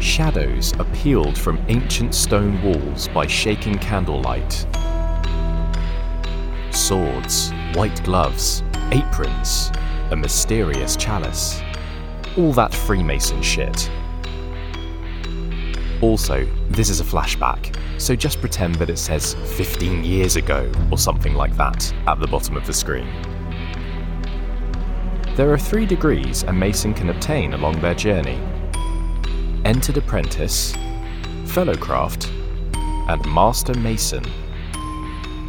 shadows are peeled from ancient stone walls by shaking candlelight. Swords, white gloves, aprons, a mysterious chalice. All that Freemason shit. Also, this is a flashback, so just pretend that it says 15 years ago or something like that at the bottom of the screen. There are three degrees a Mason can obtain along their journey Entered Apprentice, Fellowcraft, and Master Mason.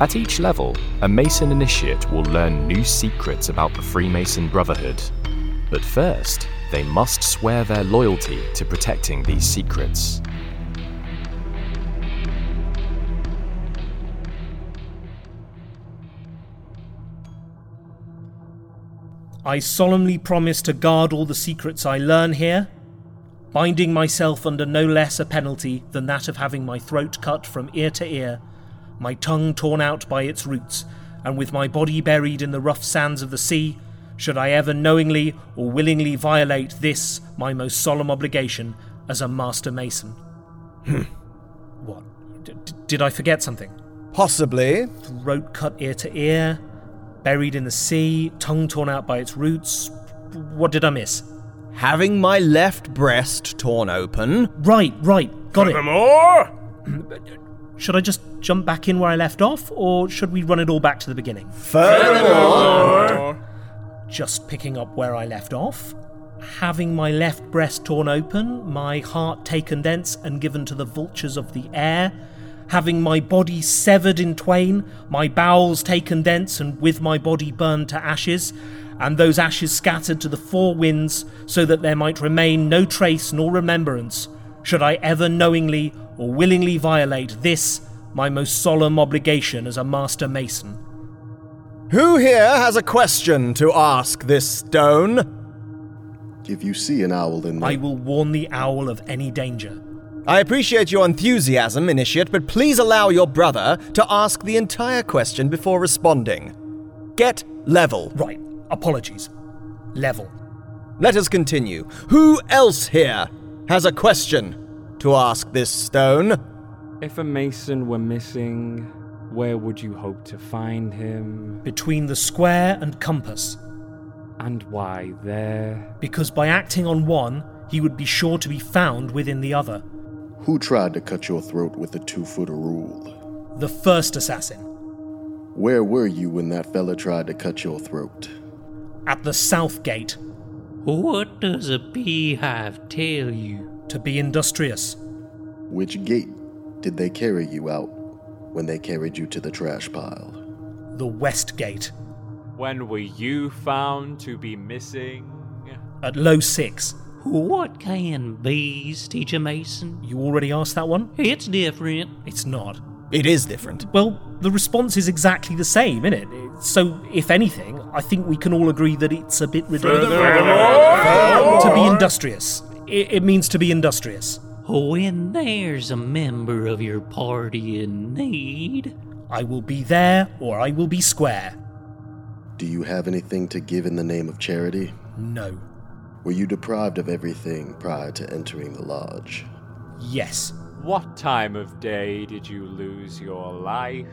At each level, a Mason initiate will learn new secrets about the Freemason Brotherhood. But first, they must swear their loyalty to protecting these secrets. I solemnly promise to guard all the secrets I learn here, binding myself under no less a penalty than that of having my throat cut from ear to ear, my tongue torn out by its roots, and with my body buried in the rough sands of the sea, should I ever knowingly or willingly violate this, my most solemn obligation as a master mason. Hmm. what? D- d- did I forget something? Possibly. Throat cut ear to ear, buried in the sea, tongue torn out by its roots. What did I miss? Having my left breast torn open. Right, right, got it. Furthermore, Should I just jump back in where I left off, or should we run it all back to the beginning? Furthermore. Just picking up where I left off. Having my left breast torn open, my heart taken thence and given to the vultures of the air. Having my body severed in twain, my bowels taken thence and with my body burned to ashes, and those ashes scattered to the four winds, so that there might remain no trace nor remembrance, should I ever knowingly or willingly violate this, my most solemn obligation as a master mason. Who here has a question to ask this stone? If you see an owl in there, I will warn the owl of any danger. I appreciate your enthusiasm, Initiate, but please allow your brother to ask the entire question before responding. Get level. Right, apologies. Level. Let us continue. Who else here has a question to ask this stone? If a mason were missing, where would you hope to find him? Between the square and compass, And why there? because by acting on one, he would be sure to be found within the other. who tried to cut your throat with the two footer rule? The first assassin, Where were you when that fella tried to cut your throat? At the south gate, What does a beehive tell you? to be industrious. Which gate did they carry you out when they carried you to the trash pile? The west gate, when were you found to be missing? at low six. What can bees teach a mason? You already asked that one? It's different. It's not. It is different. Well, the response is exactly the same, isn't it? So, if anything, I think we can all agree that it's a bit ridiculous. To be industrious. It, it means to be industrious. Oh, when there's a member of your party in need, I will be there or I will be square. Do you have anything to give in the name of charity? No. Were you deprived of everything prior to entering the lodge? Yes. What time of day did you lose your life?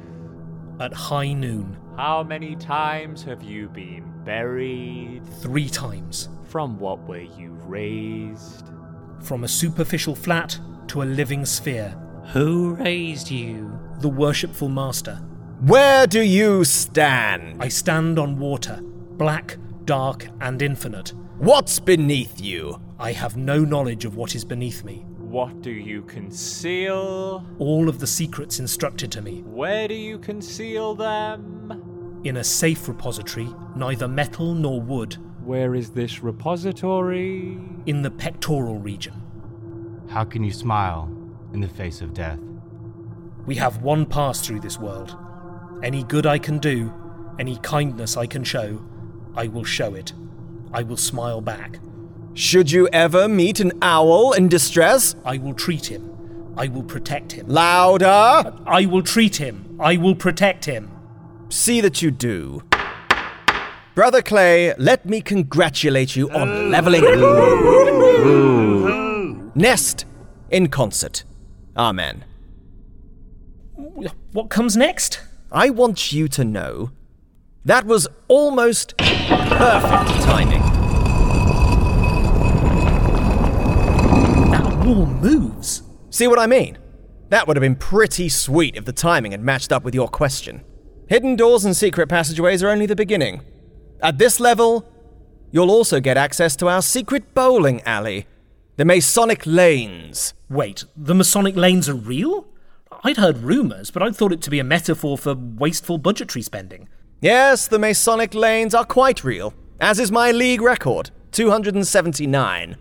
At high noon. How many times have you been buried? Three times. From what were you raised? From a superficial flat to a living sphere. who raised you? The worshipful master. Where do you stand? I stand on water, black, dark, and infinite. What's beneath you? I have no knowledge of what is beneath me. What do you conceal? All of the secrets instructed to me. Where do you conceal them? In a safe repository, neither metal nor wood. Where is this repository? In the pectoral region. How can you smile in the face of death? We have one pass through this world. Any good I can do, any kindness I can show, I will show it. I will smile back. Should you ever meet an owl in distress? I will treat him. I will protect him. Louder! I will treat him. I will protect him. See that you do. Brother Clay, let me congratulate you on leveling. Nest in concert. Amen. What comes next? I want you to know that was almost perfect timing. That wall moves. See what I mean? That would have been pretty sweet if the timing had matched up with your question. Hidden doors and secret passageways are only the beginning. At this level, you'll also get access to our secret bowling alley, the Masonic Lanes. Wait, the Masonic lanes are real? I'd heard rumours, but I thought it to be a metaphor for wasteful budgetary spending. Yes, the Masonic Lanes are quite real, as is my league record 279.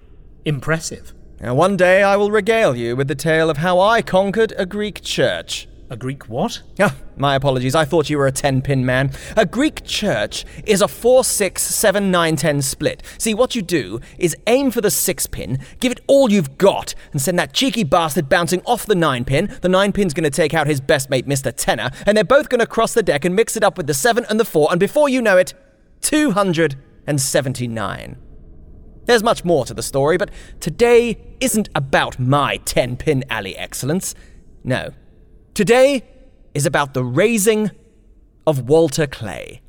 Impressive. Now, one day I will regale you with the tale of how I conquered a Greek church. A Greek what? Ah, my apologies, I thought you were a 10 pin man. A Greek church is a 4 6 7 9 10 split. See, what you do is aim for the 6 pin, give it all you've got, and send that cheeky bastard bouncing off the 9 pin. The 9 pin's gonna take out his best mate, Mr. Tenor, and they're both gonna cross the deck and mix it up with the 7 and the 4, and before you know it, 279. There's much more to the story, but today isn't about my 10 pin alley excellence. No. Today is about the raising of Walter Clay.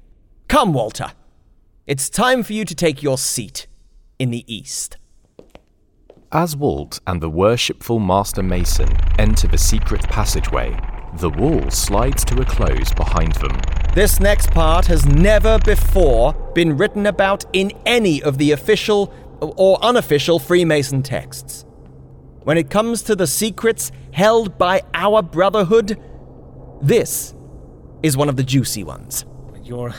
Come, Walter. It's time for you to take your seat in the East. As Walt and the worshipful Master Mason enter the secret passageway, the wall slides to a close behind them. This next part has never before been written about in any of the official or unofficial Freemason texts. When it comes to the secrets held by our Brotherhood, this is one of the juicy ones. You're.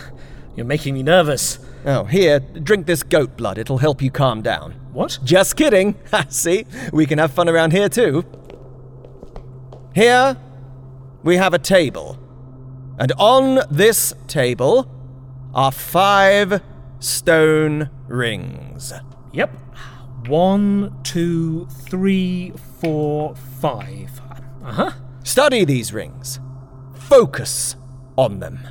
you're making me nervous. Oh, here, drink this goat blood. It'll help you calm down. What? Just kidding. Ah, see, we can have fun around here too. Here, we have a table. And on this table are five stone rings. Yep. One, two, three, four, five. Uh huh. Study these rings. Focus on them.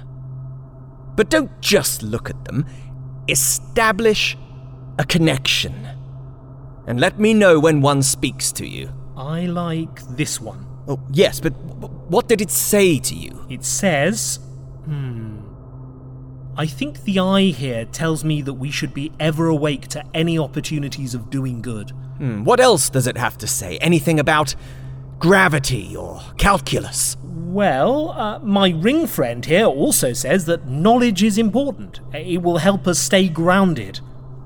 But don't just look at them. Establish a connection. And let me know when one speaks to you. I like this one. Oh, yes, but what did it say to you? It says. Hmm. I think the eye here tells me that we should be ever awake to any opportunities of doing good. Hmm, what else does it have to say? Anything about gravity or calculus? Well, uh, my ring friend here also says that knowledge is important. It will help us stay grounded,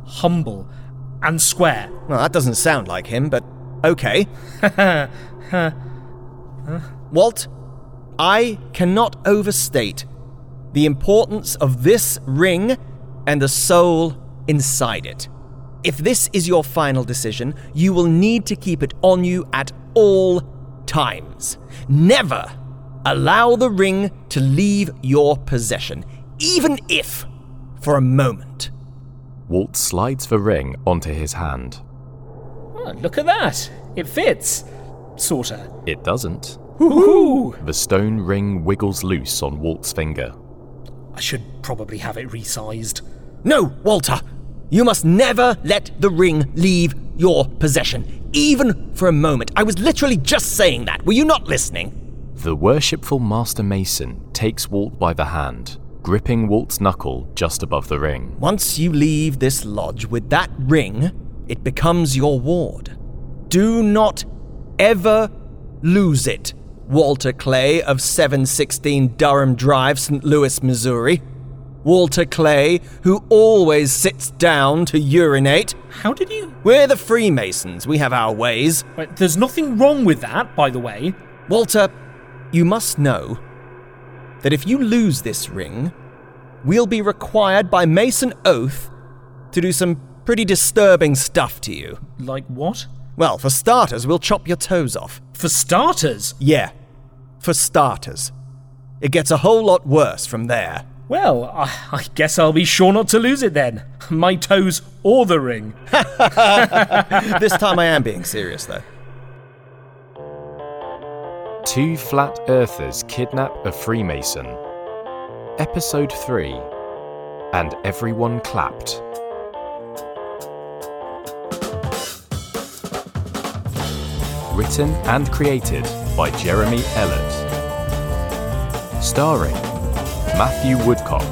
humble, and square. Well, that doesn't sound like him, but okay. Walt, I cannot overstate the importance of this ring and the soul inside it. If this is your final decision, you will need to keep it on you at all times. Never allow the ring to leave your possession, even if for a moment. Walt slides the ring onto his hand. Oh, look at that. It fits. Sorta. It doesn't. Woohoo! The stone ring wiggles loose on Walt's finger. I should probably have it resized. No, Walter! You must never let the ring leave your possession, even for a moment. I was literally just saying that. Were you not listening? The worshipful Master Mason takes Walt by the hand, gripping Walt's knuckle just above the ring. Once you leave this lodge with that ring, it becomes your ward. Do not ever lose it, Walter Clay of 716 Durham Drive, St. Louis, Missouri. Walter Clay, who always sits down to urinate. How did you. We're the Freemasons, we have our ways. Wait, There's nothing wrong with that, by the way. Walter, you must know that if you lose this ring, we'll be required by Mason Oath to do some pretty disturbing stuff to you. Like what? Well, for starters, we'll chop your toes off. For starters. Yeah, for starters. It gets a whole lot worse from there. Well, I, I guess I'll be sure not to lose it then. My toes or the ring. this time I am being serious, though. Two flat earthers kidnap a Freemason. Episode 3 And everyone clapped. Written and created by Jeremy Ellett. Starring Matthew Woodcock,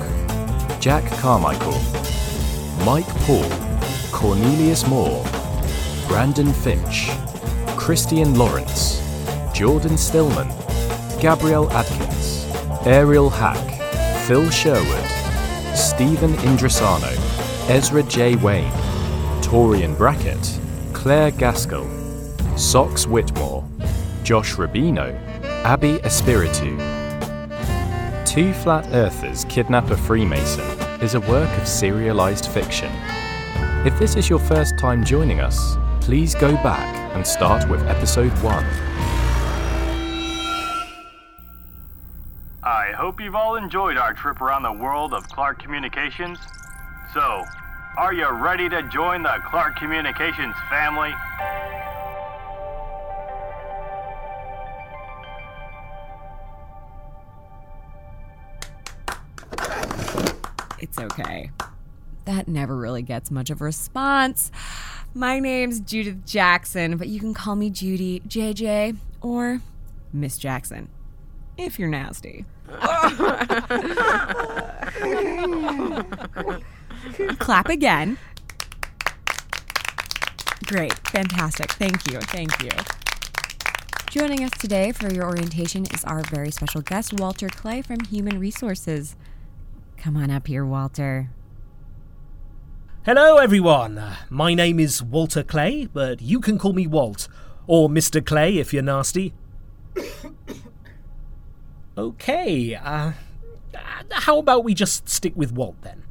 Jack Carmichael, Mike Paul, Cornelius Moore, Brandon Finch, Christian Lawrence, Jordan Stillman, Gabrielle Adkins, Ariel Hack, Phil Sherwood, Stephen Indrasano, Ezra J. Wayne, Torian Brackett, Claire Gaskell, Sox Whitmore, Josh Rubino, Abby Espiritu. Two Flat Earthers Kidnap a Freemason is a work of serialized fiction. If this is your first time joining us, please go back and start with episode 1. I hope you've all enjoyed our trip around the world of Clark Communications. So, are you ready to join the Clark Communications family? It's okay. That never really gets much of a response. My name's Judith Jackson, but you can call me Judy, JJ, or Miss Jackson, if you're nasty. Clap again. Great. Fantastic. Thank you. Thank you. Joining us today for your orientation is our very special guest, Walter Clay from Human Resources. Come on up here, Walter. Hello, everyone. Uh, My name is Walter Clay, but you can call me Walt, or Mr. Clay if you're nasty. okay, uh, how about we just stick with Walt then?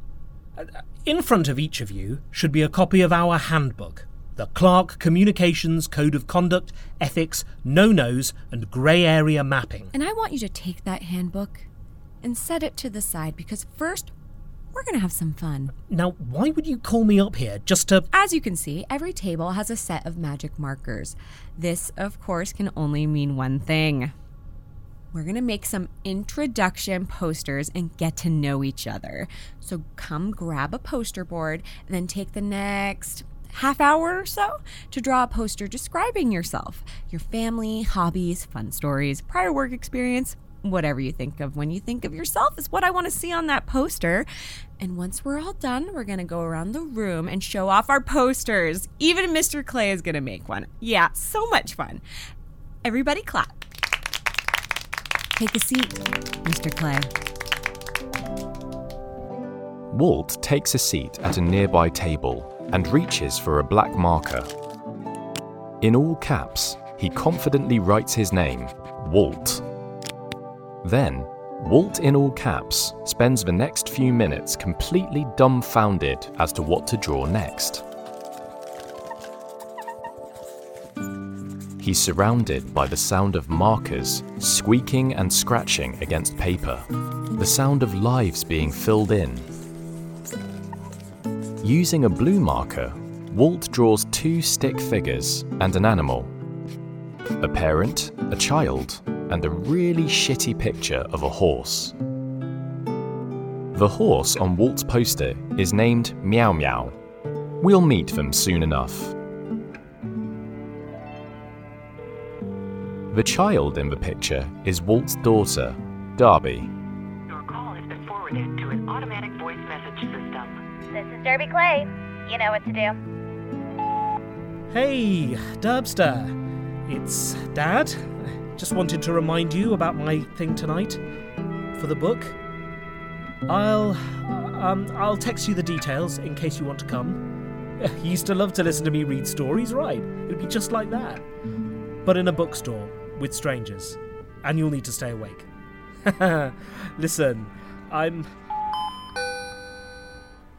Uh, In front of each of you should be a copy of our handbook the Clark Communications Code of Conduct, Ethics, No Nos, and Grey Area Mapping. And I want you to take that handbook and set it to the side because first, we're going to have some fun. Now, why would you call me up here just to. As you can see, every table has a set of magic markers. This, of course, can only mean one thing. We're going to make some introduction posters and get to know each other. So come grab a poster board and then take the next half hour or so to draw a poster describing yourself, your family, hobbies, fun stories, prior work experience, whatever you think of when you think of yourself is what I want to see on that poster. And once we're all done, we're going to go around the room and show off our posters. Even Mr. Clay is going to make one. Yeah, so much fun. Everybody clap. Take a seat, Mr. Clay. Walt takes a seat at a nearby table and reaches for a black marker. In all caps, he confidently writes his name, Walt. Then, Walt in all caps spends the next few minutes completely dumbfounded as to what to draw next. He's surrounded by the sound of markers squeaking and scratching against paper, the sound of lives being filled in. Using a blue marker, Walt draws two stick figures and an animal a parent, a child, and a really shitty picture of a horse. The horse on Walt's poster is named Meow Meow. We'll meet them soon enough. The child in the picture is Walt's daughter, Darby. Your call has been forwarded to an automatic voice message system. This is Darby Clay. You know what to do. Hey, Dubster. It's Dad. Just wanted to remind you about my thing tonight for the book. I'll um I'll text you the details in case you want to come. You used to love to listen to me read stories, right? It'd be just like that. But in a bookstore with strangers. And you'll need to stay awake. Listen, I'm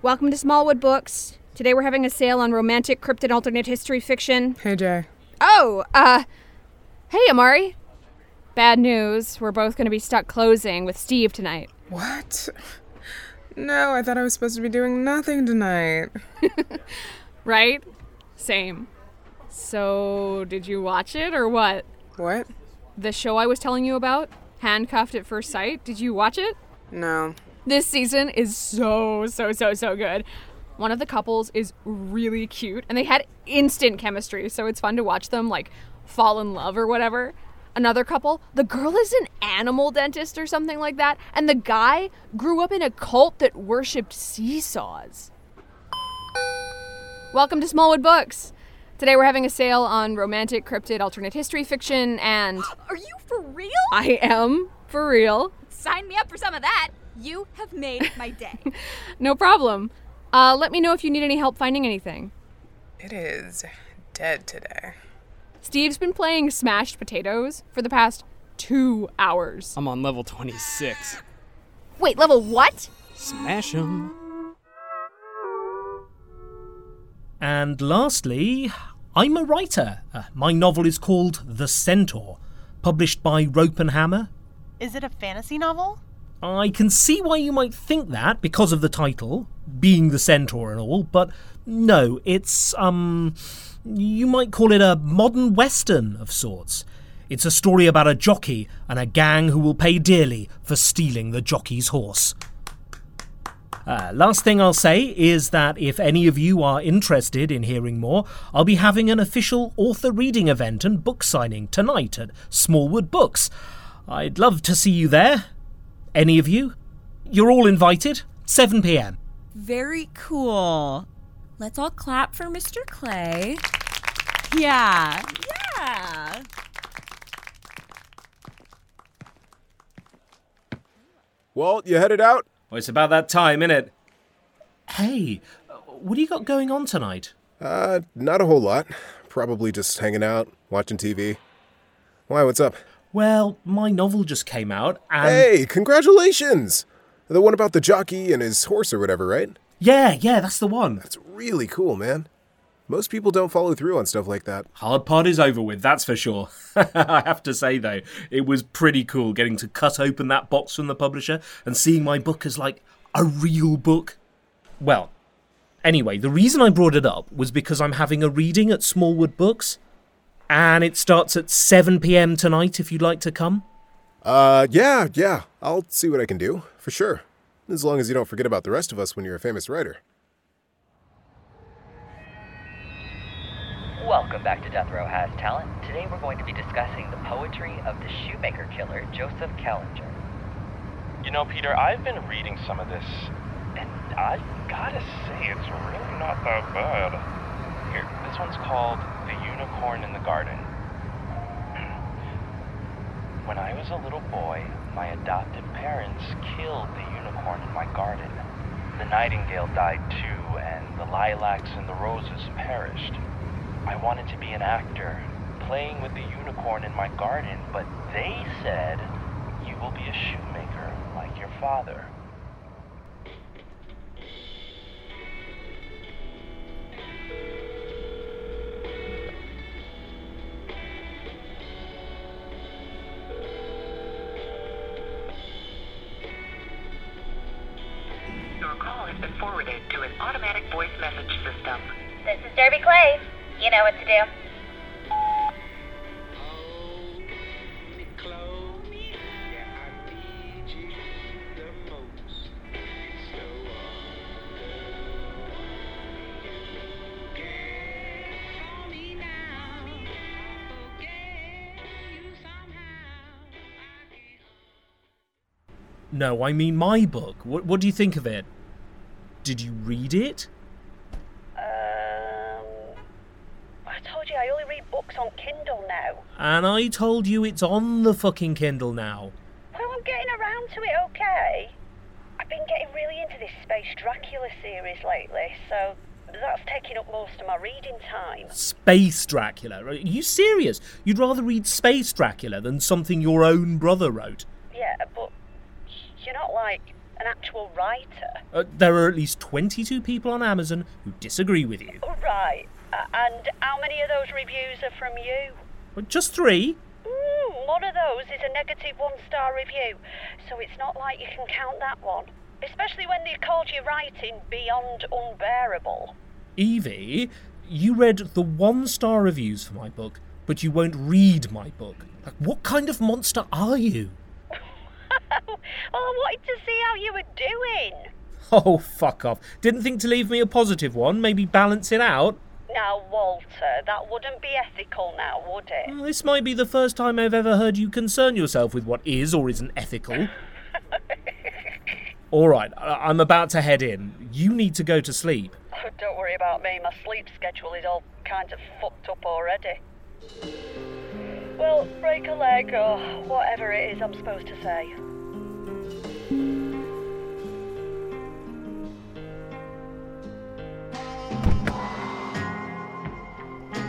Welcome to Smallwood Books. Today we're having a sale on romantic cryptid alternate history fiction. Hey, Jay. Oh, uh, hey, Amari. Bad news. We're both going to be stuck closing with Steve tonight. What? No, I thought I was supposed to be doing nothing tonight. Right? Same. So, did you watch it or what? What? The show I was telling you about? Handcuffed at First Sight? Did you watch it? No. This season is so, so, so, so good. One of the couples is really cute and they had instant chemistry, so it's fun to watch them like fall in love or whatever. Another couple, the girl is an animal dentist or something like that, and the guy grew up in a cult that worshipped seesaws. Welcome to Smallwood Books. Today we're having a sale on romantic, cryptid, alternate history fiction, and. Are you for real? I am, for real. Sign me up for some of that. You have made my day. no problem. Uh, let me know if you need any help finding anything. It is dead today. Steve's been playing smashed potatoes for the past two hours. I'm on level 26. Wait, level what? Smash Smash 'em. And lastly, I'm a writer. Uh, my novel is called The Centaur, published by Rope and Hammer. Is it a fantasy novel? I can see why you might think that because of the title, being the centaur and all, but no, it's, um, you might call it a modern western of sorts. It's a story about a jockey and a gang who will pay dearly for stealing the jockey's horse. Uh, last thing I'll say is that if any of you are interested in hearing more, I'll be having an official author reading event and book signing tonight at Smallwood Books. I'd love to see you there. Any of you? You're all invited. 7 pm. Very cool. Let's all clap for Mr. Clay. Yeah, yeah. Walt, you headed out? Well, it's about that time, innit? Hey, what do you got going on tonight? Uh, not a whole lot. Probably just hanging out, watching TV. Why, what's up? Well, my novel just came out, and. Hey, congratulations! The one about the jockey and his horse or whatever, right? Yeah, yeah, that's the one. That's really cool, man. Most people don't follow through on stuff like that. Hard part is over with, that's for sure. I have to say, though, it was pretty cool getting to cut open that box from the publisher and seeing my book as like a real book. Well, anyway, the reason I brought it up was because I'm having a reading at Smallwood Books, and it starts at 7 pm tonight if you'd like to come. Uh, yeah, yeah. I'll see what I can do, for sure. As long as you don't forget about the rest of us when you're a famous writer. Welcome back to Death Row Has Talent. Today we're going to be discussing the poetry of the shoemaker killer, Joseph Kallinger. You know, Peter, I've been reading some of this, and I've gotta say, it's really not that bad. Here, this one's called The Unicorn in the Garden. When I was a little boy, my adopted parents killed the unicorn in my garden. The nightingale died too, and the lilacs and the roses perished. I wanted to be an actor, playing with the unicorn in my garden, but they said, You will be a shoemaker like your father. No, I mean my book. What, what do you think of it? Did you read it? On Kindle now. And I told you it's on the fucking Kindle now. Well, I'm getting around to it, okay? I've been getting really into this Space Dracula series lately, so that's taking up most of my reading time. Space Dracula. Are you serious? You'd rather read Space Dracula than something your own brother wrote? Yeah, but you're not like an actual writer. Uh, there are at least 22 people on Amazon who disagree with you. Right. And how many of those reviews are from you? Just three? Mm, one of those is a negative one star review, so it's not like you can count that one. Especially when they called your writing beyond unbearable. Evie, you read the one star reviews for my book, but you won't read my book. Like, what kind of monster are you? well, I wanted to see how you were doing. Oh, fuck off. Didn't think to leave me a positive one, maybe balance it out? Now, Walter, that wouldn't be ethical now, would it? Well, This might be the first time I've ever heard you concern yourself with what is or isn't ethical. All right, I- I'm about to head in. You need to go to sleep. Oh, don't worry about me. My sleep schedule is all kind of fucked up already. Well, break a leg or whatever it is I'm supposed to say.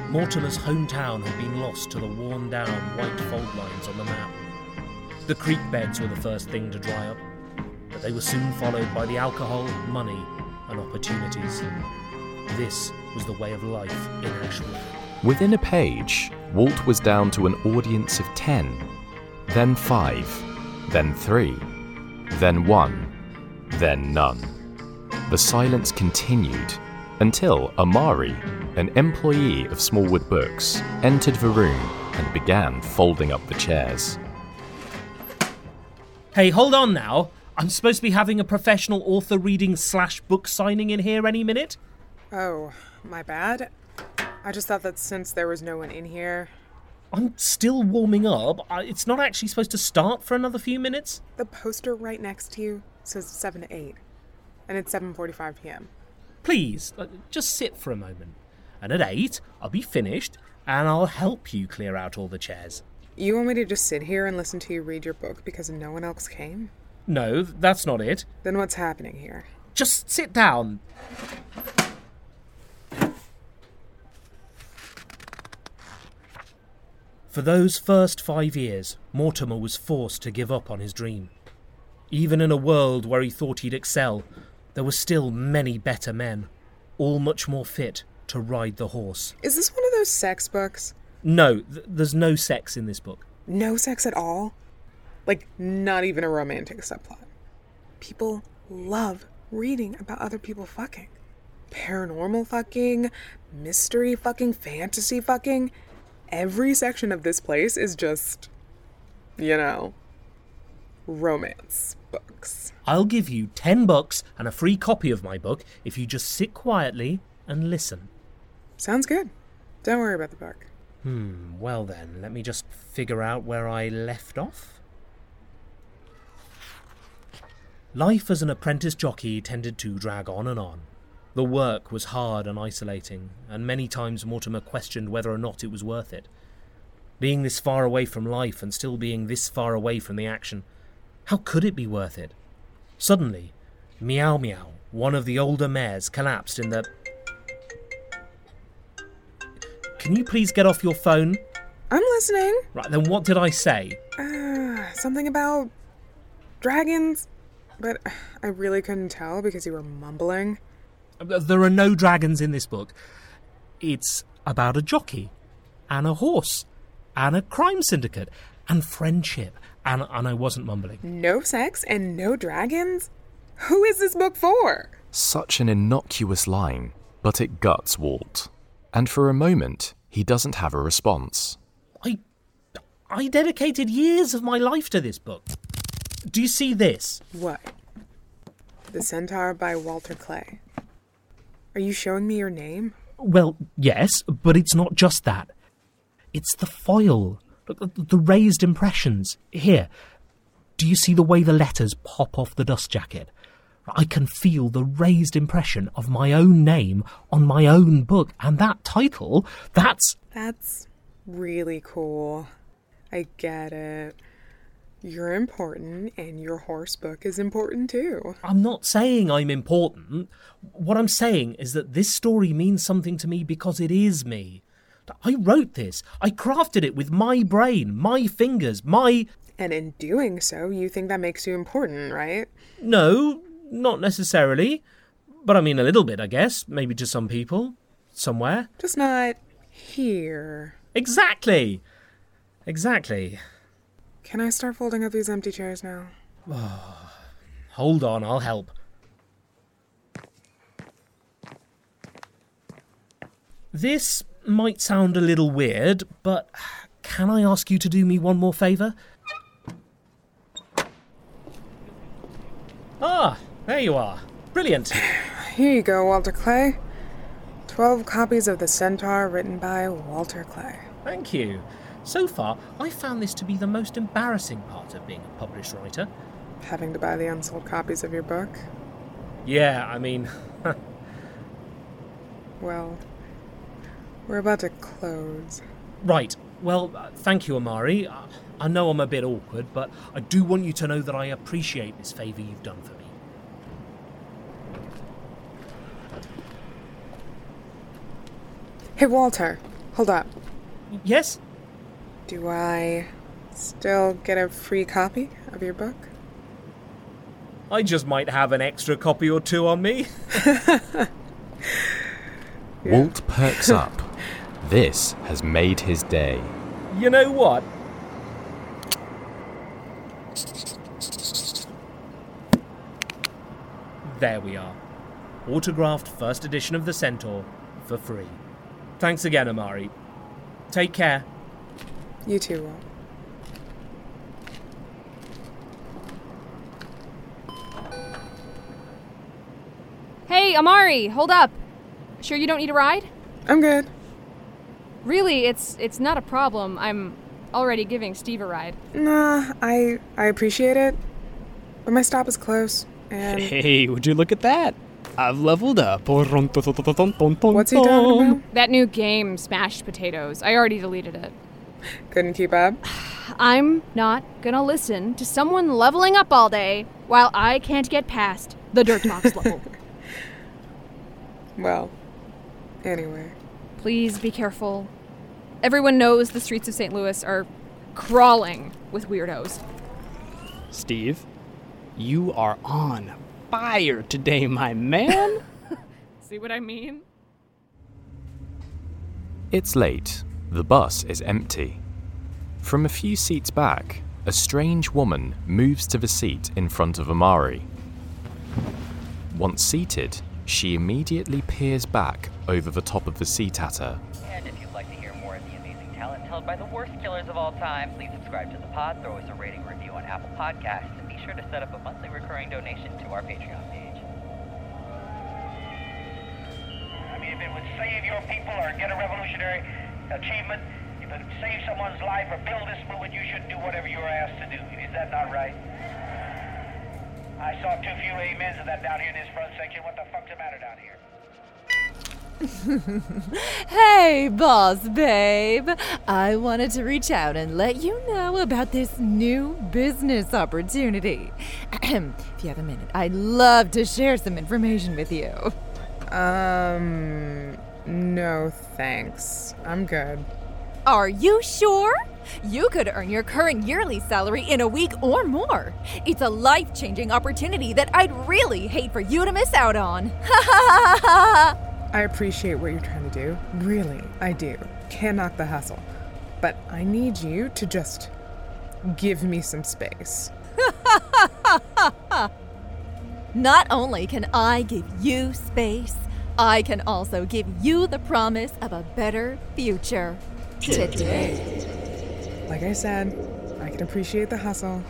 Mortimer's hometown had been lost to the worn down white fold lines on the map. The creek beds were the first thing to dry up, but they were soon followed by the alcohol, money, and opportunities. This was the way of life in Ashwood. Within a page, Walt was down to an audience of 10, then 5, then 3, then 1, then none. The silence continued until Amari, an employee of Smallwood Books, entered the room and began folding up the chairs. Hey, hold on now. I'm supposed to be having a professional author reading slash book signing in here any minute. Oh, my bad. I just thought that since there was no one in here. I'm still warming up. I- It's not actually supposed to start for another few minutes. The poster right next to you says 7 to 8, and it's 7:45 p.m. Please, uh, just sit for a moment. And at 8, I'll be finished and I'll help you clear out all the chairs. You want me to just sit here and listen to you read your book because no one else came? No, that's not it. Then what's happening here? Just sit down. For those first five years, Mortimer was forced to give up on his dream. Even in a world where he thought he'd excel, there were still many better men, all much more fit to ride the horse. Is this one of those sex books? No, th- there's no sex in this book. No sex at all? Like, not even a romantic subplot. People love reading about other people fucking. Paranormal fucking, mystery fucking, fantasy fucking. Every section of this place is just, you know, romance books. I'll give you 10 bucks and a free copy of my book if you just sit quietly and listen. Sounds good. Don't worry about the book. Hmm, well then, let me just figure out where I left off. Life as an apprentice jockey tended to drag on and on. The work was hard and isolating, and many times Mortimer questioned whether or not it was worth it. Being this far away from life and still being this far away from the action, how could it be worth it? Suddenly, Meow Meow, one of the older mares, collapsed in the. Can you please get off your phone? I'm listening. Right, then what did I say? Uh, something about dragons, but I really couldn't tell because you were mumbling. There are no dragons in this book. It's about a jockey, and a horse, and a crime syndicate, and friendship. And, and I wasn't mumbling. No sex and no dragons? Who is this book for? Such an innocuous line, but it guts Walt. And for a moment, he doesn't have a response. I, I dedicated years of my life to this book. Do you see this? What? The Centaur by Walter Clay. Are you showing me your name? Well, yes, but it's not just that. It's the foil, Look, the, the raised impressions. Here, do you see the way the letters pop off the dust jacket? I can feel the raised impression of my own name on my own book, and that title, that's. That's really cool. I get it. You're important, and your horse book is important too. I'm not saying I'm important. What I'm saying is that this story means something to me because it is me. I wrote this. I crafted it with my brain, my fingers, my. And in doing so, you think that makes you important, right? No, not necessarily. But I mean, a little bit, I guess. Maybe to some people. Somewhere. Just not here. Exactly. Exactly. Can I start folding up these empty chairs now? Hold on, I'll help. This might sound a little weird, but can I ask you to do me one more favour? Ah, there you are. Brilliant. Here you go, Walter Clay. 12 copies of The Centaur written by Walter Clay. Thank you. So far, I found this to be the most embarrassing part of being a published writer. Having to buy the unsold copies of your book? Yeah, I mean, Well, we're about to close. right. Well, uh, thank you, Amari. I, I know I'm a bit awkward, but I do want you to know that I appreciate this favour you've done for me. Hey, Walter, hold up. Yes? Do I still get a free copy of your book? I just might have an extra copy or two on me. Walt perks up. This has made his day. You know what? There we are. Autographed first edition of The Centaur for free. Thanks again, Amari. Take care. You too, Walt. Hey, Amari, hold up. Sure you don't need a ride? I'm good. Really, it's it's not a problem. I'm already giving Steve a ride. Nah, I I appreciate it, but my stop is close, and Hey, would you look at that? I've leveled up. What's What's he talking about? That new game, Smashed Potatoes. I already deleted it. Couldn't keep up. I'm not gonna listen to someone leveling up all day while I can't get past the dirt box level. Well, anyway. Please be careful. Everyone knows the streets of St. Louis are crawling with weirdos. Steve, you are on fire today, my man. See what I mean? It's late. The bus is empty. From a few seats back, a strange woman moves to the seat in front of Amari. Once seated, she immediately peers back over the top of the seat at her. And if you'd like to hear more of the amazing talent held by the worst killers of all time, please subscribe to the pod, throw us a rating review on Apple Podcasts, and be sure to set up a monthly recurring donation to our Patreon page. I mean, if it would save your people or get a revolutionary achievement, if it would save someone's life or build this movement, you should do whatever you are asked to do. Is that not right? I saw too few amens of that down here in this front section. What the fuck's the matter down here? hey, boss babe. I wanted to reach out and let you know about this new business opportunity. if you have a minute, I'd love to share some information with you. Um, no thanks. I'm good. Are you sure? You could earn your current yearly salary in a week or more. It's a life changing opportunity that I'd really hate for you to miss out on. I appreciate what you're trying to do. Really, I do. Can't knock the hustle. But I need you to just give me some space. Not only can I give you space, I can also give you the promise of a better future today. Like I said, I can appreciate the hustle.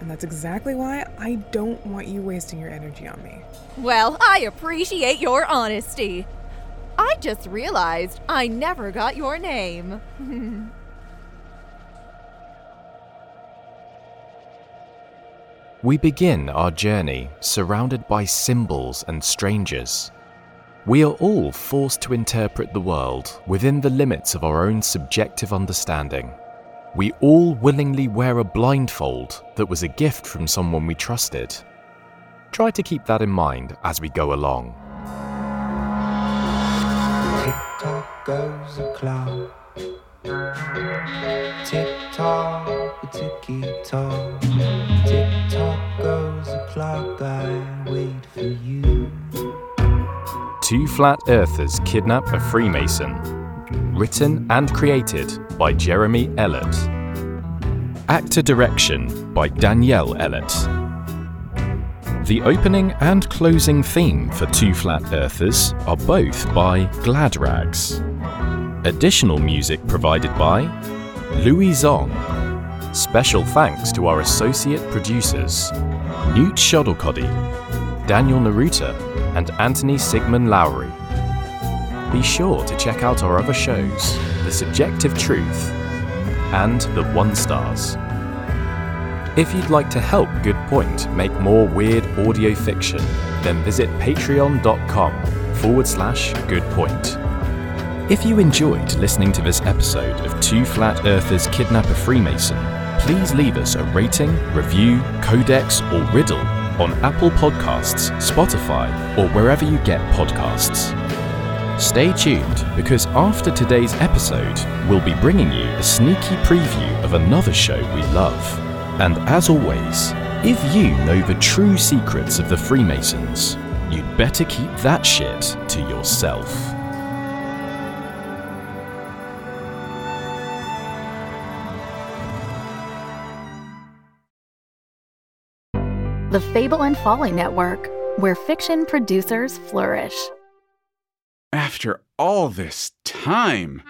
And that's exactly why I don't want you wasting your energy on me. Well, I appreciate your honesty. I just realized I never got your name. We begin our journey surrounded by symbols and strangers. We are all forced to interpret the world within the limits of our own subjective understanding. We all willingly wear a blindfold that was a gift from someone we trusted. Try to keep that in mind as we go along. Tick tock goes the clock. Tick tock, ticky tock. Tick tock goes the clock. I wait for you. Two Flat Earthers Kidnap a Freemason. Written and created by Jeremy Ellett. Actor direction by Danielle Ellett. The opening and closing theme for Two Flat Earthers are both by Glad Rags. Additional music provided by Louis Zong. Special thanks to our associate producers, Newt Shuttlecoddy, Daniel Naruta, and Anthony Sigmund Lowry. Be sure to check out our other shows The Subjective Truth and The One Stars. If you'd like to help Good Point make more weird audio fiction, then visit patreon.com forward slash good point. If you enjoyed listening to this episode of Two Flat Earthers Kidnap a Freemason, please leave us a rating, review, codex, or riddle on Apple Podcasts, Spotify, or wherever you get podcasts. Stay tuned because after today's episode, we'll be bringing you a sneaky preview of another show we love. And as always, if you know the true secrets of the Freemasons, you'd better keep that shit to yourself. The Fable and Folly Network, where fiction producers flourish. After all this time.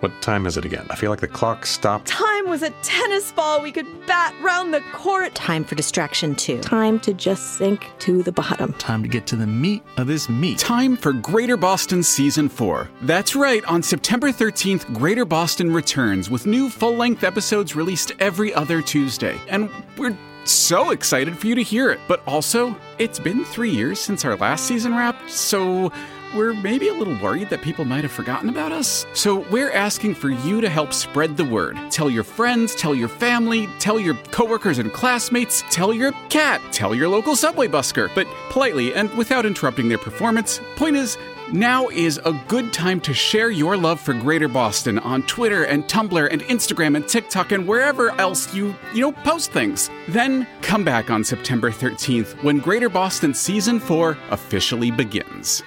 What time is it again? I feel like the clock stopped. Time was a tennis ball we could bat round the court. Time for distraction, too. Time to just sink to the bottom. Time to get to the meat of this meat. Time for Greater Boston Season 4. That's right, on September 13th, Greater Boston returns with new full length episodes released every other Tuesday. And we're so excited for you to hear it. But also, it's been three years since our last season wrapped, so we're maybe a little worried that people might have forgotten about us. So we're asking for you to help spread the word. Tell your friends, tell your family, tell your coworkers and classmates, tell your cat, tell your local subway busker, but politely and without interrupting their performance. Point is, now is a good time to share your love for Greater Boston on Twitter and Tumblr and Instagram and TikTok and wherever else you, you know, post things. Then come back on September 13th when Greater Boston Season 4 officially begins.